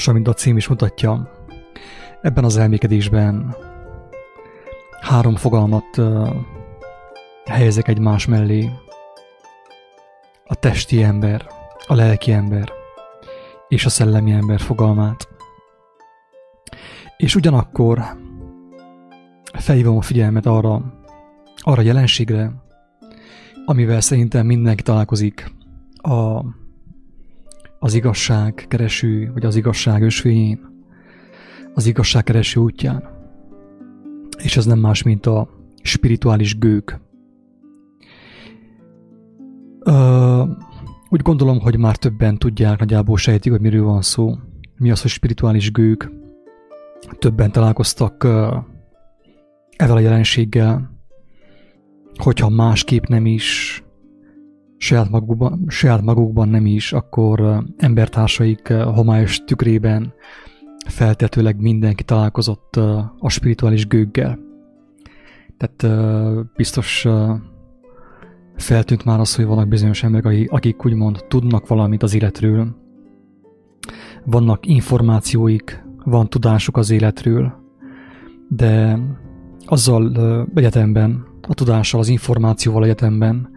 Nos, amint a cím is mutatja, ebben az elmékedésben három fogalmat uh, helyezek egymás mellé. A testi ember, a lelki ember és a szellemi ember fogalmát. És ugyanakkor felhívom a figyelmet arra, arra jelenségre, amivel szerintem mindenki találkozik a, az igazság kereső, vagy az igazság ösvényén, az igazság kereső útján. És ez nem más, mint a spirituális gők. Ö, úgy gondolom, hogy már többen tudják, nagyjából sejtik, hogy miről van szó. Mi az, hogy spirituális gők. Többen találkoztak uh, ezzel a jelenséggel, hogyha másképp nem is, saját magukban, saját magukban nem is, akkor embertársaik homályos tükrében feltetőleg mindenki találkozott a spirituális gőggel. Tehát biztos feltűnt már az, hogy vannak bizonyos emberek, akik úgymond tudnak valamit az életről, vannak információik, van tudásuk az életről, de azzal egyetemben, a tudással, az információval egyetemben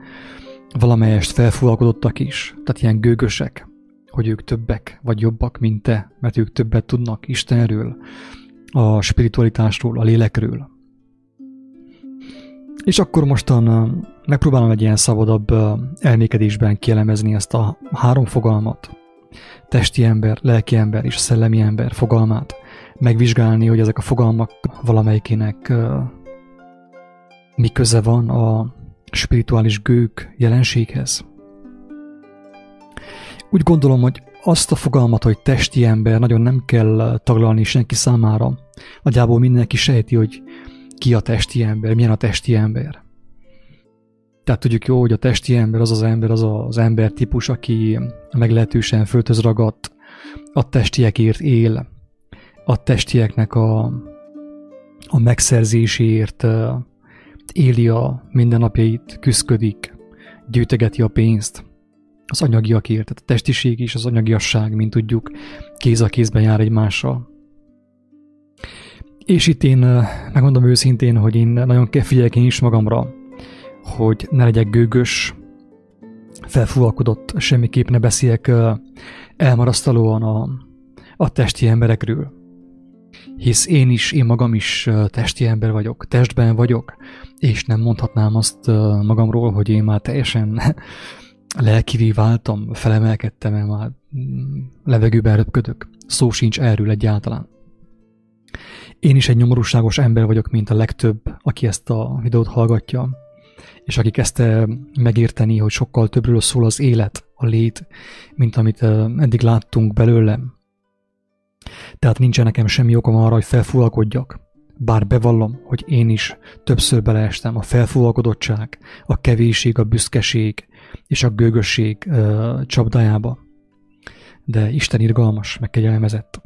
valamelyest felfúvalkodottak is, tehát ilyen gőgösek, hogy ők többek vagy jobbak, mint te, mert ők többet tudnak Istenről, a spiritualitásról, a lélekről. És akkor mostan megpróbálom egy ilyen szabadabb elmékedésben kielemezni ezt a három fogalmat, testi ember, lelki ember és szellemi ember fogalmát, megvizsgálni, hogy ezek a fogalmak valamelyikének mi köze van a spirituális gők jelenséghez. Úgy gondolom, hogy azt a fogalmat, hogy testi ember nagyon nem kell taglalni senki számára. Nagyjából mindenki sejti, hogy ki a testi ember, milyen a testi ember. Tehát tudjuk jó, hogy a testi ember az az ember, az az ember típus, aki meglehetősen földhöz ragadt, a testiekért él, a testieknek a, a megszerzéséért éli a mindennapjait, küszködik, gyűjtegeti a pénzt, az anyagiakért, tehát a testiség is, az anyagiasság, mint tudjuk, kéz a kézben jár egymással. És itt én megmondom őszintén, hogy én nagyon figyelek én is magamra, hogy ne legyek gőgös, felfúvalkodott, semmiképp ne beszéljek elmarasztalóan a, a testi emberekről. Hisz én is, én magam is testi ember vagyok, testben vagyok, és nem mondhatnám azt magamról, hogy én már teljesen lelkivé váltam, felemelkedtem, mert már mm, levegőben röpködök. Szó sincs erről egyáltalán. Én is egy nyomorúságos ember vagyok, mint a legtöbb, aki ezt a videót hallgatja, és aki kezdte megérteni, hogy sokkal többről szól az élet, a lét, mint amit eddig láttunk belőlem. Tehát nincsen nekem semmi okom arra, hogy felfúvalkodjak. Bár bevallom, hogy én is többször beleestem a felfúvalkodottság, a kevésség, a büszkeség és a gőgösség ö, csapdájába. De Isten irgalmas, meg kegyelmezett.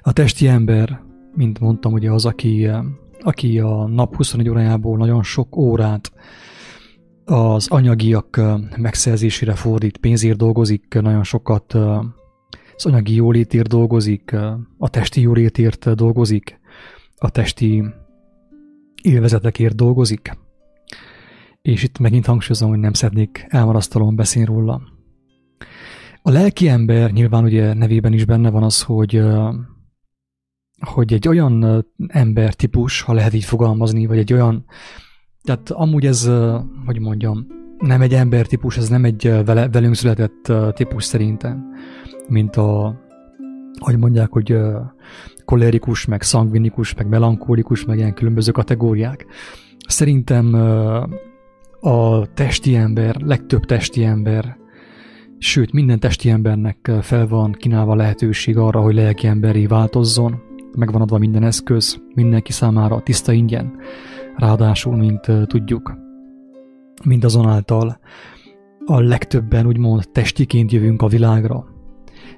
A testi ember, mint mondtam, ugye az, aki, aki a nap 24 órájából nagyon sok órát az anyagiak megszerzésére fordít, pénzért dolgozik, nagyon sokat az anyagi jólétért dolgozik, a testi jólétért dolgozik, a testi élvezetekért dolgozik. És itt megint hangsúlyozom, hogy nem szeretnék elmarasztalóan beszélni róla. A lelki ember nyilván ugye nevében is benne van az, hogy hogy egy olyan embertípus, ha lehet így fogalmazni, vagy egy olyan, tehát amúgy ez, hogy mondjam, nem egy embertípus, ez nem egy vele, velünk született típus szerintem, mint a, hogy mondják, hogy kolerikus, meg szangvinikus, meg melankólikus, meg ilyen különböző kategóriák. Szerintem a testi ember, legtöbb testi ember, sőt minden testi embernek fel van kínálva lehetőség arra, hogy lelki emberi változzon, megvan adva minden eszköz, mindenki számára tiszta ingyen, ráadásul, mint tudjuk, mindazonáltal a legtöbben úgymond testiként jövünk a világra.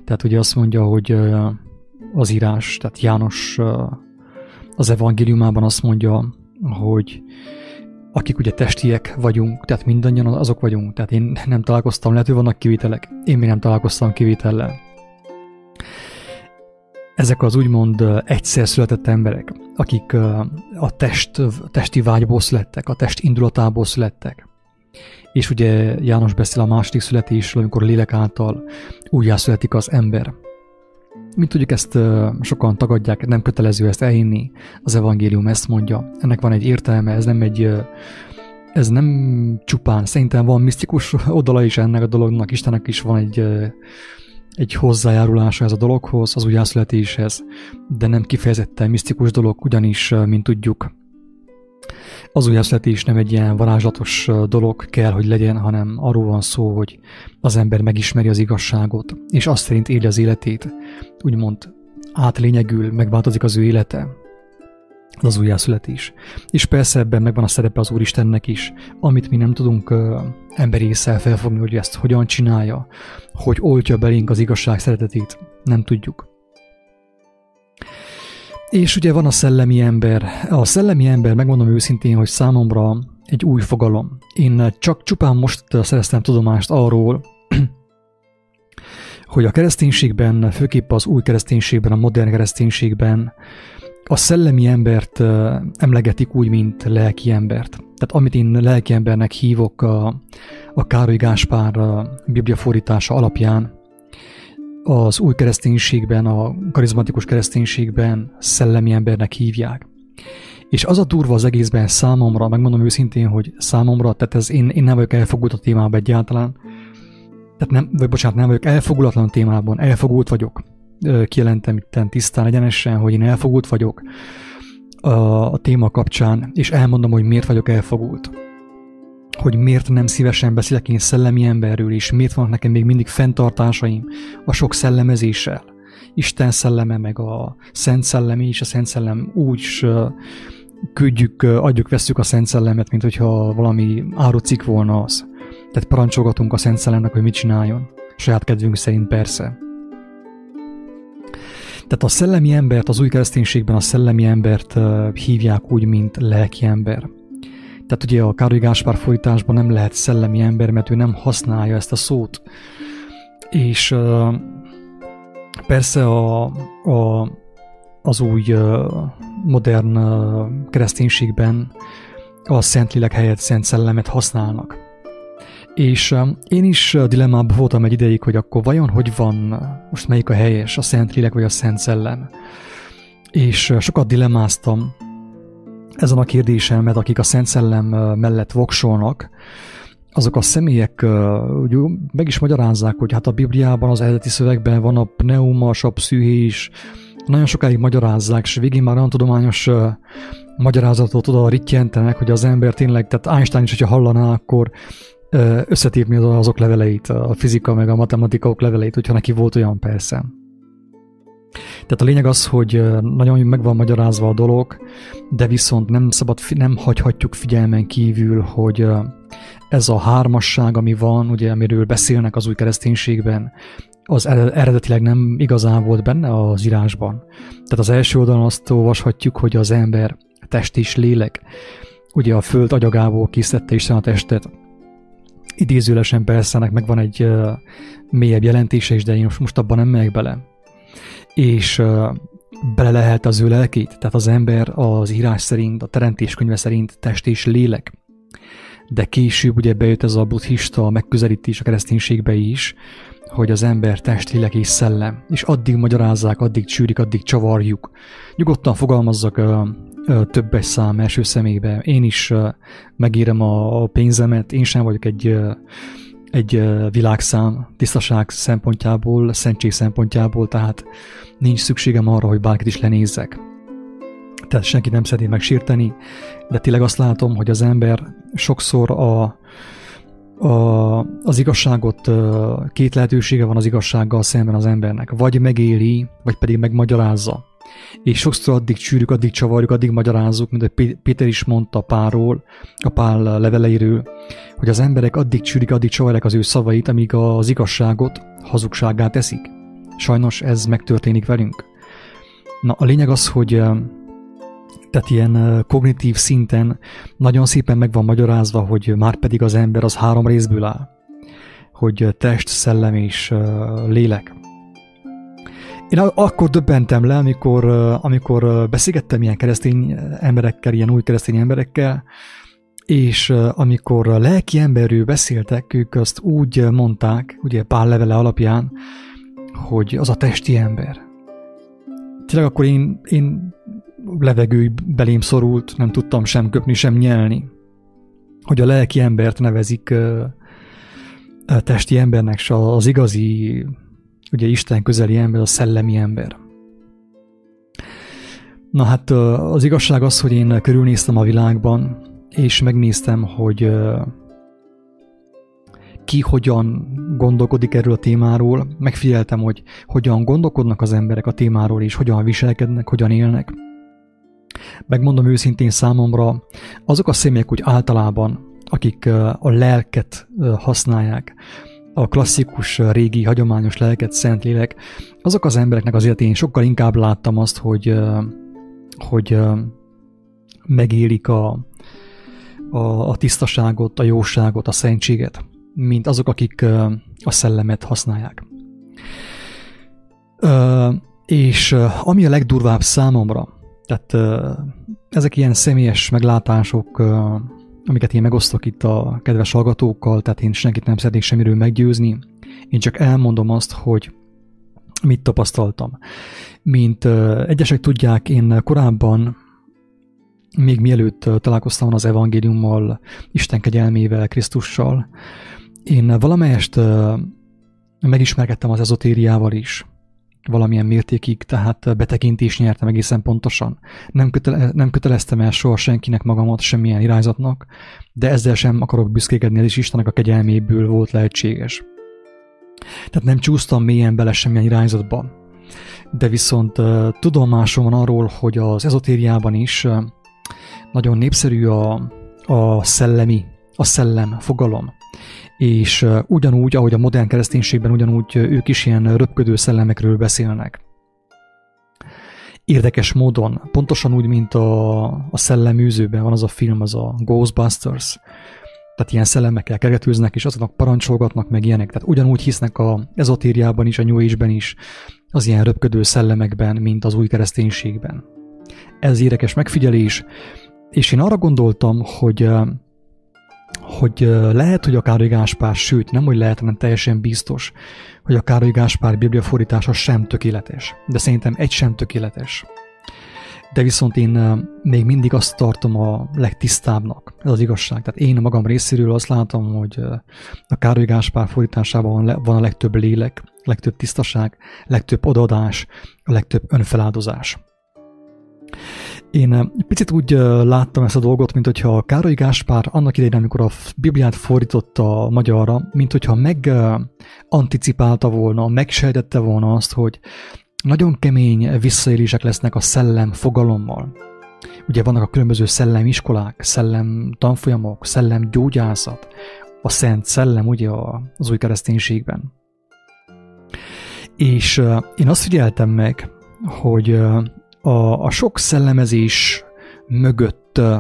Tehát ugye azt mondja, hogy az írás, tehát János az evangéliumában azt mondja, hogy akik ugye testiek vagyunk, tehát mindannyian azok vagyunk, tehát én nem találkoztam, lehet, hogy vannak kivételek, én még nem találkoztam kivétellel. Ezek az úgymond egyszer született emberek, akik a test, testi vágyból születtek, a test indulatából születtek. És ugye János beszél a második születésről, amikor lélek által újjászületik az ember. Mint tudjuk, ezt sokan tagadják, nem kötelező ezt elhinni, az evangélium ezt mondja. Ennek van egy értelme, ez nem egy ez nem csupán, szerintem van misztikus oldala is ennek a dolognak, Istennek is van egy, egy hozzájárulása ez a dologhoz, az újjászületéshez, de nem kifejezetten misztikus dolog, ugyanis, mint tudjuk, az újjászületés nem egy ilyen varázslatos dolog kell, hogy legyen, hanem arról van szó, hogy az ember megismeri az igazságot, és azt szerint éli az életét, úgymond átlényegül megváltozik az ő élete, az újjászületés. És persze ebben megvan a szerepe az Úristennek is, amit mi nem tudunk emberi észre felfogni, hogy ezt hogyan csinálja, hogy oltja belénk az igazság szeretetét, nem tudjuk. És ugye van a szellemi ember. A szellemi ember, megmondom őszintén, hogy számomra egy új fogalom. Én csak csupán most szereztem tudomást arról, hogy a kereszténységben, főképp az új kereszténységben, a modern kereszténységben a szellemi embert emlegetik úgy, mint lelki embert. Tehát amit én lelki embernek hívok a, a Károly Gáspár a Biblia fordítása alapján, az új kereszténységben, a karizmatikus kereszténységben szellemi embernek hívják. És az a durva az egészben számomra, megmondom őszintén, hogy számomra, tehát ez én, én nem vagyok elfogult a témában egyáltalán, tehát nem, vagy bocsánat, nem vagyok elfogulatlan témában, elfogult vagyok kijelentem itt tisztán egyenesen, hogy én elfogult vagyok a, a téma kapcsán, és elmondom, hogy miért vagyok elfogult. Hogy miért nem szívesen beszélek én szellemi emberről, és miért vannak nekem még mindig fenntartásaim a sok szellemezéssel. Isten szelleme, meg a Szent Szellem és a Szent Szellem úgy küldjük, adjuk, veszük a Szent Szellemet, mint hogyha valami árucik volna az. Tehát parancsolgatunk a Szent Szellemnek, hogy mit csináljon. Saját kedvünk szerint persze. Tehát a szellemi embert, az új kereszténységben a szellemi embert hívják úgy, mint lelki ember. Tehát ugye a Károly Gáspár folytásban nem lehet szellemi ember, mert ő nem használja ezt a szót. És persze a, a, az új modern uh, kereszténységben a Szentlélek helyett Szent Szellemet használnak. És én is dilemmában voltam egy ideig, hogy akkor vajon hogy van, most melyik a helyes, a Szent Lélek vagy a Szent Szellem. És sokat dilemmáztam ezen a kérdésen, mert akik a Szent Szellem mellett voksolnak, azok a személyek úgy meg is magyarázzák, hogy hát a Bibliában, az eredeti szövegben van a pneuma, a pszühés, nagyon sokáig magyarázzák, és végén már olyan tudományos magyarázatot oda rittyentenek, hogy az ember tényleg, tehát Einstein is, hogyha hallaná, akkor összetírni azok leveleit, a fizika meg a matematika leveleit, hogyha neki volt olyan persze. Tehát a lényeg az, hogy nagyon meg van magyarázva a dolog, de viszont nem szabad, nem hagyhatjuk figyelmen kívül, hogy ez a hármasság, ami van, ugye, amiről beszélnek az új kereszténységben, az eredetileg nem igazán volt benne az írásban. Tehát az első oldalon azt olvashatjuk, hogy az ember test és lélek, ugye a föld agyagából készítette Isten a testet, idézőlesen persze, ennek megvan egy uh, mélyebb jelentése is, de én most, most abban nem megyek bele. És bele lehet az ő lelkét, tehát az ember az írás szerint, a teremtés könyve szerint test és lélek. De később ugye bejött ez a buddhista megközelítés a kereszténységbe is, hogy az ember test, lélek és szellem, és addig magyarázzák, addig csűrik, addig csavarjuk. Nyugodtan fogalmazzak uh, többes szám első személybe. Én is megérem a pénzemet, én sem vagyok egy, egy világszám tisztaság szempontjából, szentség szempontjából, tehát nincs szükségem arra, hogy bárkit is lenézzek. Tehát senki nem szeretné megsérteni, de tényleg azt látom, hogy az ember sokszor a, a, az igazságot, két lehetősége van az igazsággal szemben az embernek. Vagy megéli, vagy pedig megmagyarázza és sokszor addig csűrjük, addig csavarjuk, addig magyarázzuk, mint hogy Péter is mondta Pálról, a Pál leveleiről, hogy az emberek addig csűrik, addig csavarják az ő szavait, amíg az igazságot hazugságá teszik. Sajnos ez megtörténik velünk. Na, a lényeg az, hogy tehát ilyen kognitív szinten nagyon szépen meg van magyarázva, hogy már pedig az ember az három részből áll. Hogy test, szellem és lélek. Én akkor döbbentem le, amikor, amikor beszélgettem ilyen keresztény emberekkel, ilyen új keresztény emberekkel, és amikor a lelki emberről beszéltek, ők azt úgy mondták, ugye pár levele alapján, hogy az a testi ember. Tényleg akkor én, én levegő belém szorult, nem tudtam sem köpni, sem nyelni. Hogy a lelki embert nevezik a testi embernek, és az igazi, ugye Isten közeli ember, a szellemi ember. Na hát az igazság az, hogy én körülnéztem a világban, és megnéztem, hogy ki hogyan gondolkodik erről a témáról, megfigyeltem, hogy hogyan gondolkodnak az emberek a témáról, és hogyan viselkednek, hogyan élnek. Megmondom őszintén számomra, azok a személyek úgy általában, akik a lelket használják, a klasszikus, régi, hagyományos lelket, szent lélek, azok az embereknek azért én sokkal inkább láttam azt, hogy, hogy megélik a, a, a tisztaságot, a jóságot, a szentséget, mint azok, akik a szellemet használják. És ami a legdurvább számomra, tehát ezek ilyen személyes meglátások, amiket én megosztok itt a kedves hallgatókkal, tehát én senkit nem szeretnék semmiről meggyőzni, én csak elmondom azt, hogy mit tapasztaltam. Mint egyesek tudják, én korábban még mielőtt találkoztam az evangéliummal, Isten kegyelmével, Krisztussal, én valamelyest megismerkedtem az ezotériával is, valamilyen mértékig, tehát betekintést nyertem egészen pontosan. Nem, kötele, nem köteleztem el soha senkinek magamat semmilyen irányzatnak, de ezzel sem akarok büszkékedni, ez is Istennek a kegyelméből volt lehetséges. Tehát nem csúsztam mélyen bele semmilyen irányzatba. De viszont uh, tudomásom van arról, hogy az ezotériában is uh, nagyon népszerű a, a szellemi, a szellem fogalom. És ugyanúgy, ahogy a modern kereszténységben, ugyanúgy ők is ilyen röpködő szellemekről beszélnek. Érdekes módon, pontosan úgy, mint a, a szelleműzőben van az a film, az a Ghostbusters, tehát ilyen szellemekkel kergetőznek, és azoknak parancsolgatnak, meg ilyenek. Tehát ugyanúgy hisznek a ezotériában is, a New Age-ben is, az ilyen röpködő szellemekben, mint az új kereszténységben. Ez érdekes megfigyelés, és én arra gondoltam, hogy hogy lehet, hogy a Károly Gáspár, sőt, nem hogy lehet, hanem teljesen biztos, hogy a Károly Gáspár Biblia fordítása sem tökéletes. De szerintem egy sem tökéletes. De viszont én még mindig azt tartom a legtisztábbnak, ez az igazság. Tehát én magam részéről azt látom, hogy a Károly Gáspár fordításában van a legtöbb lélek, legtöbb tisztaság, legtöbb odaadás, a legtöbb önfeláldozás. Én picit úgy láttam ezt a dolgot, mint hogyha Károly Gáspár annak idején, amikor a Bibliát fordította a magyarra, mint hogyha meg anticipálta volna, megsejtette volna azt, hogy nagyon kemény visszaélések lesznek a szellem fogalommal. Ugye vannak a különböző szellemiskolák, szellem tanfolyamok, szellem gyógyászat, a szent szellem ugye az új kereszténységben. És én azt figyeltem meg, hogy a, a sok szellemezés mögött uh,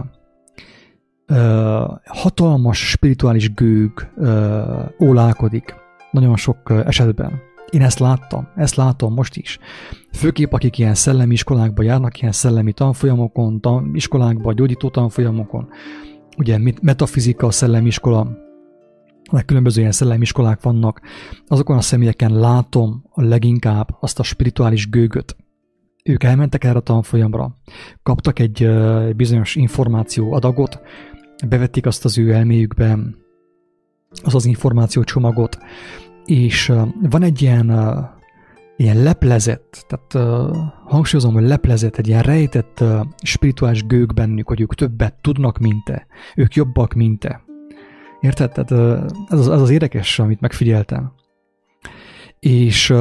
hatalmas spirituális gőg uh, ólálkodik nagyon sok esetben. Én ezt láttam, ezt látom most is. Főképp akik ilyen szellemi iskolákba járnak, ilyen szellemi tanfolyamokon, tan, iskolákba, gyógyító tanfolyamokon, ugye metafizika, szellemiskola, különböző ilyen szellemiskolák vannak, azokon a személyeken látom a leginkább azt a spirituális gőgöt, ők elmentek erre a tanfolyamra, kaptak egy bizonyos információ adagot, bevették azt az ő elméjükbe, az az információ csomagot, és van egy ilyen, ilyen leplezett, tehát hangsúlyozom, hogy leplezett, egy ilyen rejtett spirituális gőg bennük, hogy ők többet tudnak, mint te, ők jobbak, mint te. Érted? Tehát ez az, ez az érdekes, amit megfigyeltem. És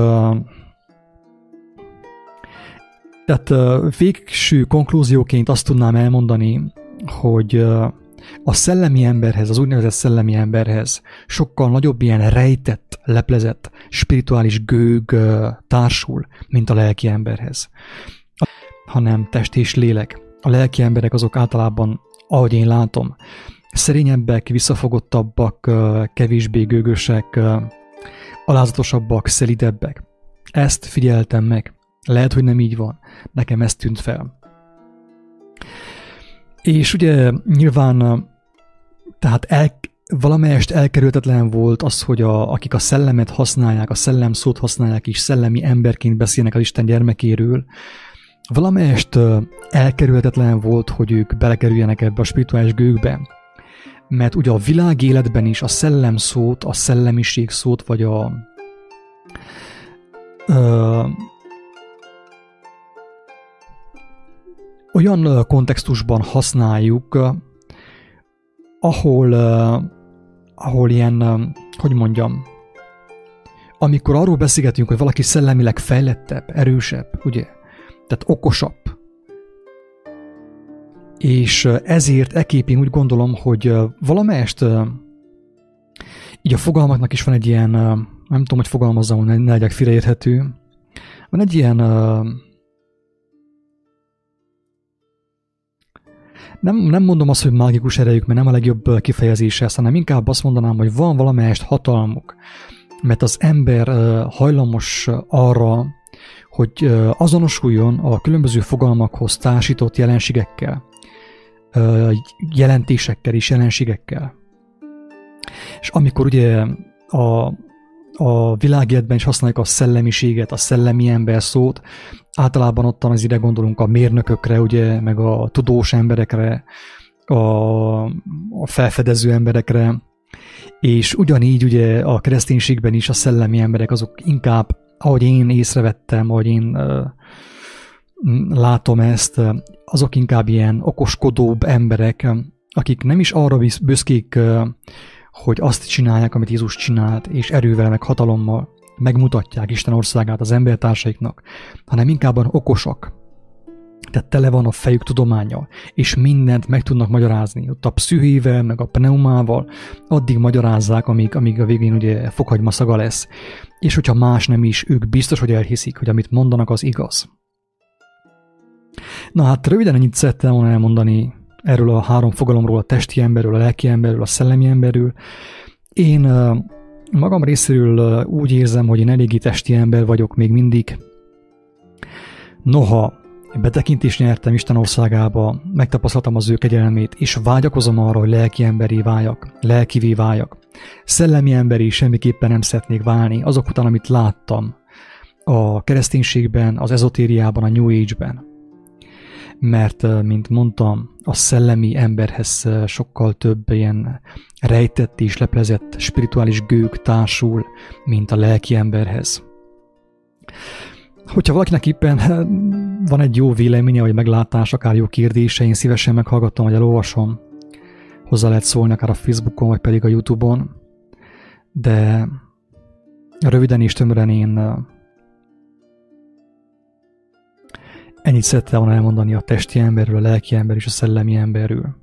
tehát végső konklúzióként azt tudnám elmondani, hogy a szellemi emberhez, az úgynevezett szellemi emberhez sokkal nagyobb ilyen rejtett, leplezett, spirituális gőg társul, mint a lelki emberhez. Hanem test és lélek. A lelki emberek azok általában, ahogy én látom, szerényebbek, visszafogottabbak, kevésbé gőgösek, alázatosabbak, szelidebbek. Ezt figyeltem meg Lehet, hogy nem így van. Nekem ez tűnt fel. És ugye nyilván tehát el, valamelyest elkerülhetetlen volt az, hogy a, akik a szellemet használják, a szellem szót használják, és szellemi emberként beszélnek az Isten gyermekéről, valamelyest elkerülhetetlen volt, hogy ők belekerüljenek ebbe a spirituális gőkbe. Mert ugye a világ életben is a szellem szót, a szellemiség szót, vagy a olyan kontextusban használjuk, ahol, ahol ilyen, hogy mondjam, amikor arról beszélgetünk, hogy valaki szellemileg fejlettebb, erősebb, ugye, tehát okosabb, és ezért eképén úgy gondolom, hogy valamelyest így a fogalmaknak is van egy ilyen, nem tudom, hogy fogalmazzam, hogy ne legyek félreérthető, van egy ilyen nem, nem mondom azt, hogy mágikus erejük, mert nem a legjobb kifejezése hanem inkább azt mondanám, hogy van valamelyest hatalmuk, mert az ember hajlamos arra, hogy azonosuljon a különböző fogalmakhoz társított jelenségekkel, jelentésekkel és jelenségekkel. És amikor ugye a, a világéletben is használjuk a szellemiséget, a szellemi ember szót, általában ottan az ide gondolunk a mérnökökre, ugye, meg a tudós emberekre, a, a felfedező emberekre, és ugyanígy ugye a kereszténységben is a szellemi emberek azok inkább, ahogy én észrevettem, ahogy én látom ezt, azok inkább ilyen okoskodóbb emberek, akik nem is arra büszkék, hogy azt csinálják, amit Jézus csinált, és erővel, meg hatalommal megmutatják Isten országát az embertársaiknak, hanem inkább okosak. Tehát tele van a fejük tudományjal, és mindent meg tudnak magyarázni. Ott a pszühével, meg a pneumával addig magyarázzák, amíg, amíg a végén ugye fokhagyma szaga lesz. És hogyha más nem is, ők biztos, hogy elhiszik, hogy amit mondanak, az igaz. Na hát röviden ennyit szerettem volna elmondani erről a három fogalomról, a testi emberről, a lelki emberről, a szellemi emberről. Én magam részéről úgy érzem, hogy én eléggé testi ember vagyok még mindig. Noha betekintést nyertem Isten országába, megtapasztaltam az ő kegyelmét, és vágyakozom arra, hogy lelki emberi váljak, lelkivé váljak. Szellemi emberi semmiképpen nem szeretnék válni, azok után, amit láttam a kereszténységben, az ezotériában, a New Age-ben mert, mint mondtam, a szellemi emberhez sokkal több ilyen rejtett és leplezett spirituális gők társul, mint a lelki emberhez. Hogyha valakinek éppen van egy jó véleménye, vagy meglátás, akár jó kérdése, én szívesen meghallgatom, vagy elolvasom. Hozzá lehet szólni akár a Facebookon, vagy pedig a Youtube-on. De röviden és tömören én Ennyit szerettem volna elmondani a testi emberről, a lelki ember és a szellemi emberről.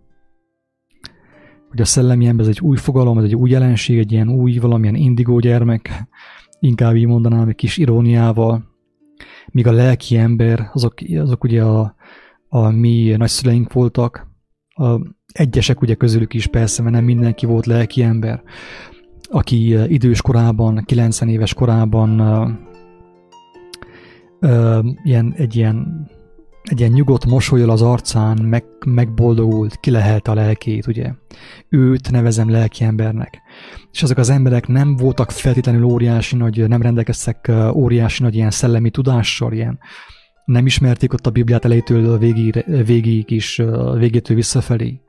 Hogy a szellemi ember ez egy új fogalom, ez egy új jelenség, egy ilyen új, valamilyen indigó gyermek, inkább így mondanám egy kis iróniával, míg a lelki ember, azok, azok ugye a, a mi nagyszüleink voltak, a, egyesek ugye közülük is persze, mert nem mindenki volt lelki ember, aki idős korában, 90 éves korában ö, ilyen, egy ilyen egy ilyen nyugodt mosolyol az arcán, meg, megboldogult, kilehelt a lelkét, ugye. Őt nevezem lelki embernek. És azok az emberek nem voltak feltétlenül óriási nagy, nem rendelkeztek óriási nagy ilyen szellemi tudással, ilyen nem ismerték ott a Bibliát elejétől végig, végig is, végétől visszafelé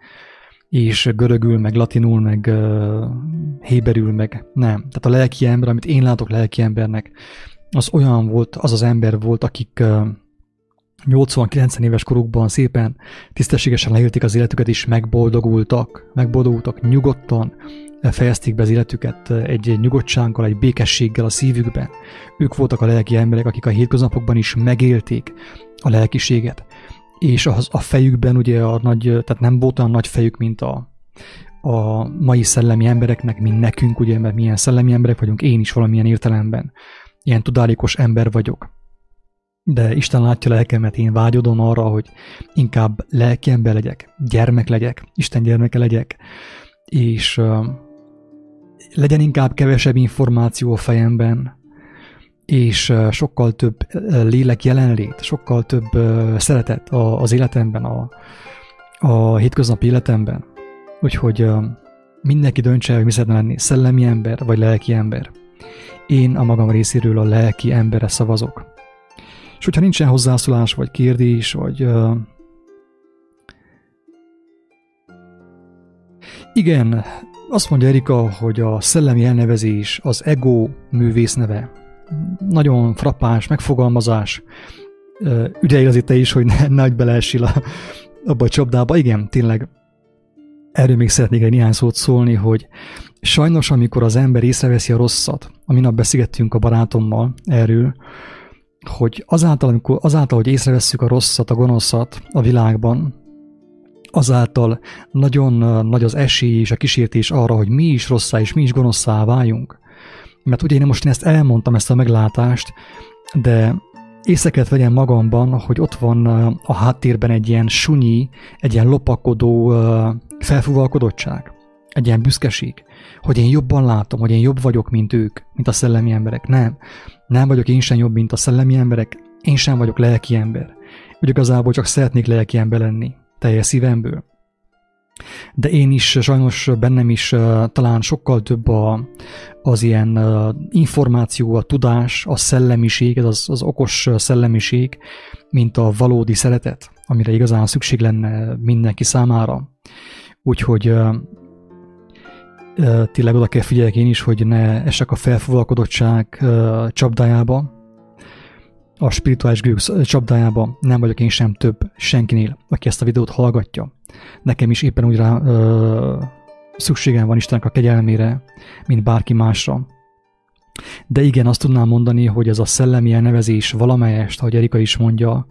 és görögül, meg latinul, meg héberül, meg nem. Tehát a lelki ember, amit én látok lelki embernek, az olyan volt, az az ember volt, akik uh, 80-90 éves korukban szépen tisztességesen leélték az életüket, és megboldogultak, megboldogultak nyugodtan, fejezték be az életüket egy nyugodtsággal, egy békességgel a szívükben. Ők voltak a lelki emberek, akik a hétköznapokban is megélték a lelkiséget. És az, a fejükben ugye a nagy, tehát nem volt olyan nagy fejük, mint a, a mai szellemi embereknek, mint nekünk, ugye, mert milyen szellemi emberek vagyunk, én is valamilyen értelemben. Ilyen tudálékos ember vagyok de Isten látja lelkemet, én vágyodom arra, hogy inkább lelkembe legyek, gyermek legyek, Isten gyermeke legyek, és uh, legyen inkább kevesebb információ a fejemben, és sokkal több lélek jelenlét, sokkal több szeretet az életemben, a, a hétköznapi életemben. Úgyhogy mindenki döntse hogy mi szeretne lenni, szellemi ember vagy lelki ember. Én a magam részéről a lelki emberre szavazok. És hogyha nincsen hozzászólás, vagy kérdés, vagy uh, igen, azt mondja Erika, hogy a szellemi elnevezés az ego művész neve. Nagyon frappáns megfogalmazás. Ügyelj azért te is, hogy ne, nehogy beleessél a, abba a csapdába. Igen, tényleg erről még szeretnék egy néhány szót szólni, hogy sajnos, amikor az ember észreveszi a rosszat, a minap beszélgettünk a barátommal erről, hogy azáltal, amikor, azáltal, hogy észrevesszük a rosszat, a gonoszat a világban, azáltal nagyon nagy az esély és a kísértés arra, hogy mi is rosszá és mi is gonoszá váljunk. Mert ugye én most én ezt elmondtam, ezt a meglátást, de észre kellett vegyem magamban, hogy ott van a háttérben egy ilyen sunyi, egy ilyen lopakodó felfúvalkodottság, egy ilyen büszkeség, hogy én jobban látom, hogy én jobb vagyok, mint ők, mint a szellemi emberek. Nem, nem vagyok én sem jobb, mint a szellemi emberek, én sem vagyok lelki ember. Úgy igazából csak szeretnék lelki ember lenni, teljes szívemből. De én is, sajnos bennem is uh, talán sokkal több a, az ilyen uh, információ, a tudás, a szellemiség, ez az, az okos szellemiség, mint a valódi szeretet, amire igazán szükség lenne mindenki számára. Úgyhogy uh, tényleg oda kell figyeljek én is, hogy ne esek a felfogalkodottság csapdájába, a spirituális gőg csapdájába nem vagyok én sem több senkinél, aki ezt a videót hallgatja. Nekem is éppen úgy rá ö, szükségem van Istennek a kegyelmére, mint bárki másra. De igen, azt tudnám mondani, hogy ez a szellemi elnevezés valamelyest, ahogy Erika is mondja,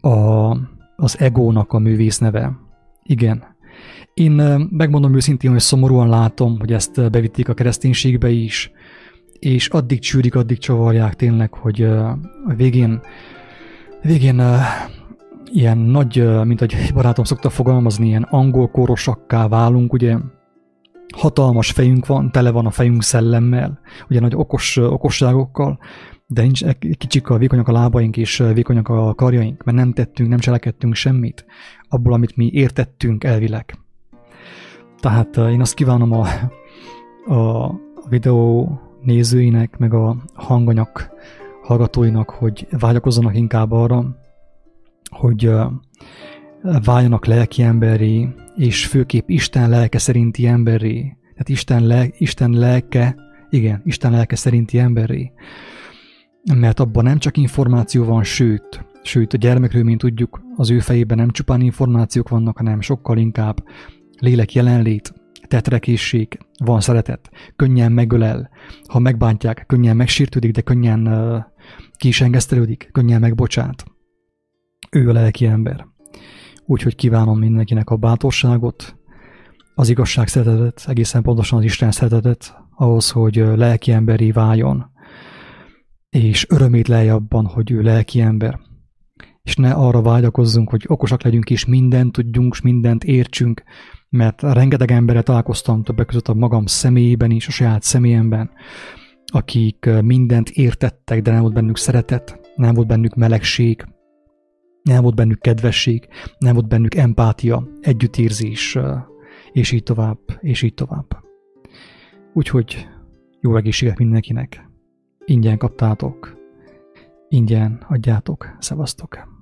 a, az egónak a művész neve. Igen, én megmondom őszintén, hogy szomorúan látom, hogy ezt bevitték a kereszténységbe is, és addig csűrik, addig csavarják tényleg, hogy a végén, végén ilyen nagy, mint egy barátom szokta fogalmazni, ilyen angol kórosakká válunk, ugye. Hatalmas fejünk van, tele van a fejünk szellemmel, ugye nagy okos, okosságokkal, de nincs, kicsik a vékonyak a lábaink és vékonyak a karjaink, mert nem tettünk, nem cselekedtünk semmit abból, amit mi értettünk elvileg. Tehát én azt kívánom a, a videó nézőinek, meg a hanganyak hallgatóinak, hogy vágyakozzanak inkább arra, hogy váljanak lelki emberi, és főképp Isten lelke szerinti emberi. Tehát Isten, le, Isten lelke, igen, Isten lelke szerinti emberi. Mert abban nem csak információ van, sőt, sőt a gyermekről, mint tudjuk, az ő fejében nem csupán információk vannak, hanem sokkal inkább lélek jelenlét, tetrekészség, van szeretet, könnyen megölel, ha megbántják, könnyen megsértődik, de könnyen uh, ki is engesztelődik, könnyen megbocsát. Ő a lelki ember. Úgyhogy kívánom mindenkinek a bátorságot, az igazság szeretetet, egészen pontosan az Isten szeretetet, ahhoz, hogy lelki emberi váljon, és örömét lelje abban, hogy ő lelki ember, és ne arra vágyakozzunk, hogy okosak legyünk és mindent tudjunk, és mindent értsünk, mert rengeteg emberre találkoztam többek között a magam személyében is, a saját személyemben, akik mindent értettek, de nem volt bennük szeretet, nem volt bennük melegség, nem volt bennük kedvesség, nem volt bennük empátia, együttérzés, és így tovább, és így tovább. Úgyhogy jó egészséget mindenkinek. Ingyen kaptátok, ingyen adjátok, szevasztok!